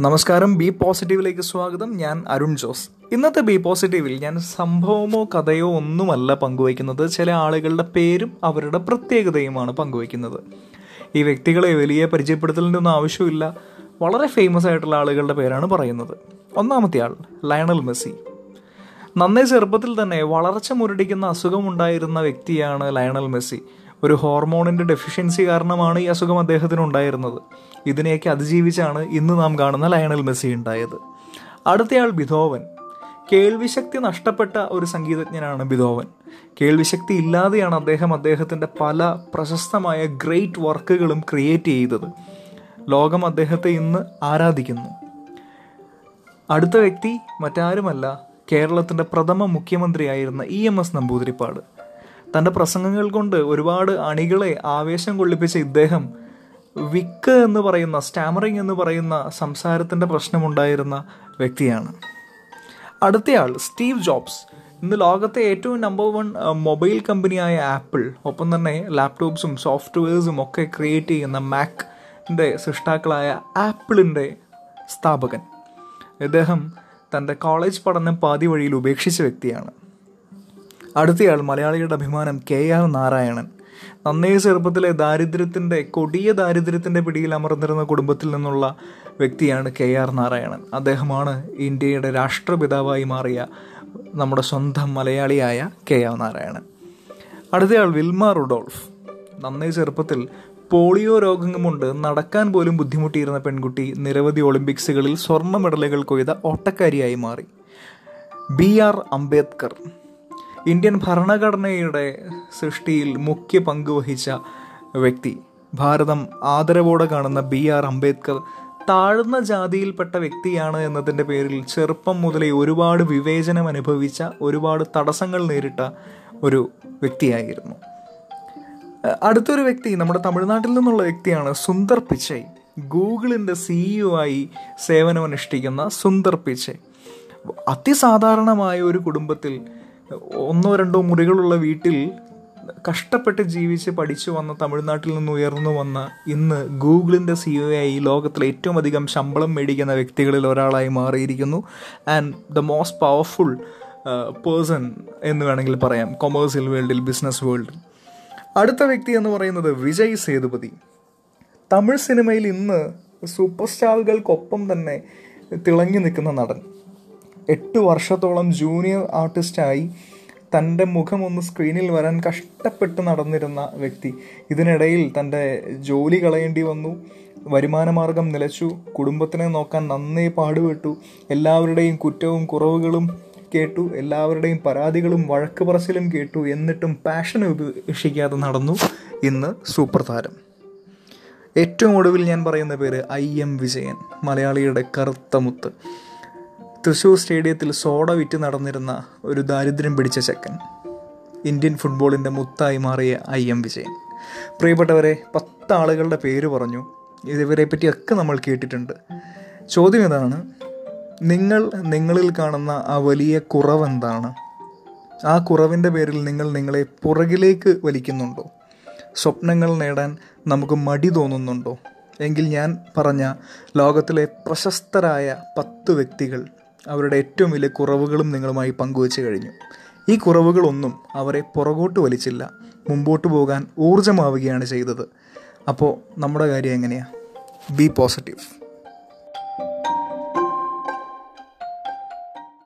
നമസ്കാരം ബി പോസിറ്റീവിലേക്ക് സ്വാഗതം. ഞാൻ അരുൺ ജോസ്. ഇന്നത്തെ ബി പോസിറ്റീവിൽ ഞാൻ സംഭവമോ കഥയോ ഒന്നുമല്ല പങ്കുവയ്ക്കുന്നത്. ചില ആളുകളുടെ പേരും അവരുടെ പ്രത്യേകതയുമാണ് പങ്കുവയ്ക്കുന്നത്. ഈ വ്യക്തികളെ വലിയ പരിചയപ്പെടുത്തലിന്റെ ഒന്നും ആവശ്യമില്ല. വളരെ ഫേമസ് ആയിട്ടുള്ള ആളുകളുടെ പേരാണ് പറയുന്നത്. ഒന്നാമത്തെ ആൾ ലയണൽ മെസ്സി നന്നേ ചെറുപ്പത്തിൽ തന്നെ വളർച്ച മുരടിക്കുന്ന അസുഖമുണ്ടായിരുന്ന വ്യക്തിയാണ് ലയണൽ മെസ്സി ഒരു ഹോർമോണിന്റെ ഡെഫിഷ്യൻസി കാരണമാണ് ഈ അസുഖം അദ്ദേഹത്തിന് ഉണ്ടായിരുന്നത് ഇതിനെയൊക്കെ അതിജീവിച്ചാണ് ഇന്ന് നാം കാണുന്ന ലയണൽ മെസ്സി ഉണ്ടായത്. അടുത്തയാൾ ബിധോവൻ. കേൾവിശക്തി നഷ്ടപ്പെട്ട ഒരു സംഗീതജ്ഞനാണ് ബിധോവൻ. കേൾവിശക്തി ഇല്ലാതെയാണ് അദ്ദേഹം അദ്ദേഹത്തിന്റെ പല പ്രശസ്തമായ ഗ്രേറ്റ് വർക്കുകളും ക്രിയേറ്റ് ചെയ്തത്. ലോകം അദ്ദേഹത്തെ ഇന്ന് ആരാധിക്കുന്നു. അടുത്ത വ്യക്തി മറ്റാരുമല്ല കേരളത്തിന്റെ പ്രഥമ മുഖ്യമന്ത്രിയായിരുന്ന ഇ എം എസ് നമ്പൂതിരിപ്പാട്. തന്റെ പ്രസംഗങ്ങൾ കൊണ്ട് ഒരുപാട് അണികളെ ആവേശം കൊള്ളിപ്പിച്ച ഇദ്ദേഹം വിക്ക് എന്ന് പറയുന്ന സ്റ്റാമറിങ് എന്ന് പറയുന്ന സംസാരത്തിന്റെ പ്രശ്നമുണ്ടായിരുന്ന വ്യക്തിയാണ്. അടുത്തയാൾ സ്റ്റീവ് ജോബ്സ്. ഇന്ന് ലോകത്തെ ഏറ്റവും നമ്പർ വൺ മൊബൈൽ കമ്പനിയായ ആപ്പിൾ ഒപ്പം തന്നെ ലാപ്ടോപ്സും സോഫ്റ്റ്വെയർസും ഒക്കെ ക്രിയേറ്റ് ചെയ്യുന്ന മാക്കിന്റെ സൃഷ്ടാക്കളായ ആപ്പിളിന്റെ സ്ഥാപകൻ. ഇദ്ദേഹം തന്റെ കോളേജ് പഠനം പാതി വഴിയിൽ ഉപേക്ഷിച്ച വ്യക്തിയാണ്. അടുത്തയാൾ മലയാളികളുടെ അഭിമാനം കെ ആർ നാരായണൻ. നന്നേ ചെറുപ്പത്തിലെ ദാരിദ്ര്യത്തിന്റെ കൊടിയ ദാരിദ്ര്യത്തിന്റെ പിടിയിൽ അമർന്നിരുന്ന കുടുംബത്തിൽ നിന്നുള്ള വ്യക്തിയാണ് കെ ആർ നാരായണൻ. അദ്ദേഹമാണ് ഇന്ത്യയുടെ രാഷ്ട്രപിതാവായി മാറിയ നമ്മുടെ സ്വന്തം മലയാളിയായ കെ ആർ നാരായണൻ. അടുത്തയാൾ വിൽമ റുഡോൾഫ്. നന്നേ ചെറുപ്പത്തിൽ പോളിയോ രോഗം കൊണ്ട് നടക്കാൻ പോലും ബുദ്ധിമുട്ടിയിരുന്ന പെൺകുട്ടി നിരവധി ഒളിമ്പിക്സുകളിൽ സ്വർണ മെഡലുകൾ കൊയ്ത ഓട്ടക്കാരിയായി മാറി. B R Ambedkar. ഇന്ത്യൻ ഭരണഘടനയുടെ സൃഷ്ടിയിൽ മുഖ്യ പങ്ക് വഹിച്ച വ്യക്തി. ഭാരതം ആദരവോടെ കാണുന്ന ബി ആർ അംബേദ്കർ താഴ്ന്ന ജാതിയിൽപ്പെട്ട വ്യക്തിയാണ് എന്നതിന്റെ പേരിൽ ചെറുപ്പം മുതലേ ഒരുപാട് വിവേചനം അനുഭവിച്ച ഒരുപാട് തടസ്സങ്ങൾ നേരിട്ട ഒരു വ്യക്തിയായിരുന്നു. അടുത്തൊരു വ്യക്തി നമ്മുടെ തമിഴ്നാട്ടിൽ നിന്നുള്ള വ്യക്തിയാണ് സുന്ദർ പിച്ചൈ. ഗൂഗിളിന്റെ സിഇഒ ആയി സേവനമനുഷ്ഠിക്കുന്ന സുന്ദർ പിച്ചൈ. അതിസാധാരണമായ ഒരു കുടുംബത്തിൽ ഒന്നോ രണ്ടോ മുറികളുള്ള വീട്ടിൽ കഷ്ടപ്പെട്ട് ജീവിച്ച് പഠിച്ചു വന്ന തമിഴ്നാട്ടിൽ നിന്ന് ഉയർന്നു വന്ന ഇന്ന് ഗൂഗിളിന്റെ സി ഒ ആയി ലോകത്തിലെ ഏറ്റവും അധികം ശമ്പളം മേടിക്കുന്ന വ്യക്തികളിൽ ഒരാളായി മാറിയിരിക്കുന്നു. And the most powerful person എന്ന് വേണമെങ്കിൽ പറയാം. കൊമേഴ്സ്യൽ വേൾഡിൽ ബിസിനസ് വേൾഡിൽ അടുത്ത വ്യക്തി എന്ന് പറയുന്നത് വിജയ് സേതുപതി. തമിഴ് സിനിമയിൽ ഇന്ന് സൂപ്പർ സ്റ്റാറുകൾക്കൊപ്പം തന്നെ തിളങ്ങി നിൽക്കുന്ന നടൻ. എട്ട് വർഷത്തോളം ജൂനിയർ ആർട്ടിസ്റ്റായി തന്റെ മുഖം ഒന്ന് സ്ക്രീനിൽ വരാൻ കഷ്ടപ്പെട്ട് നടന്നിരുന്ന വ്യക്തി. ഇതിനിടയിൽ തന്റെ ജോലി കളയേണ്ടി വന്നു. വരുമാനമാർഗം നിലച്ചു. കുടുംബത്തിനെ നോക്കാൻ നന്നേ പാടുപെട്ടു. എല്ലാവരുടെയും കുറ്റവും കുറവുകളും കേട്ടു. എല്ലാവരുടെയും പരാതികളും വഴക്ക് പറച്ചിലും കേട്ടു. എന്നിട്ടും പാഷൻ ഉപേക്ഷിക്കാതെ നടന്നു ഇന്ന് സൂപ്പർ താരം. ഏറ്റവും ഒടുവിൽ ഞാൻ പറയുന്ന പേര് ഐ എം വിജയൻ മലയാളിയുടെ കറുത്ത മുത്ത്. തൃശ്ശൂർ സ്റ്റേഡിയത്തിൽ സോഡ വിറ്റ് നടന്നിരുന്ന ഒരു ദാരിദ്ര്യം പിടിച്ച ചെക്കൻ. ഇന്ത്യൻ ഫുട്ബോളിന്റെ മുത്തായി മാറിയ ഐ എം വിജയൻ. പ്രിയപ്പെട്ടവരെ പത്ത് ആളുകളുടെ പേര് പറഞ്ഞു. ഇവരെ പറ്റിയൊക്കെ നമ്മൾ കേട്ടിട്ടുണ്ട്. ചോദ്യം ഇതാണ് നിങ്ങൾ നിങ്ങളിൽ കാണുന്ന ആ വലിയ കുറവ് എന്താണ് ആ കുറവിന്റെ പേരിൽ നിങ്ങൾ നിങ്ങളെ പുറകിലേക്ക് വലിക്കുന്നുണ്ടോ? സ്വപ്നങ്ങൾ നേടാൻ നമുക്ക് മടി തോന്നുന്നുണ്ടോ? എങ്കിൽ ഞാൻ പറഞ്ഞ ലോകത്തിലെ പ്രശസ്തരായ പത്ത് വ്യക്തികൾ അവരുടെ ഏറ്റവും വലിയ കുറവുകളും നിങ്ങളുമായി പങ്കുവച്ചു കഴിഞ്ഞു. ഈ കുറവുകളൊന്നും അവരെ പുറകോട്ട് വലിച്ചില്ല. മുമ്പോട്ട് പോകാൻ ഊർജമാവുകയാണ് ചെയ്തത്. അപ്പോൾ നമ്മുടെ കാര്യം എങ്ങനെയാണ് ബി പോസിറ്റീവ്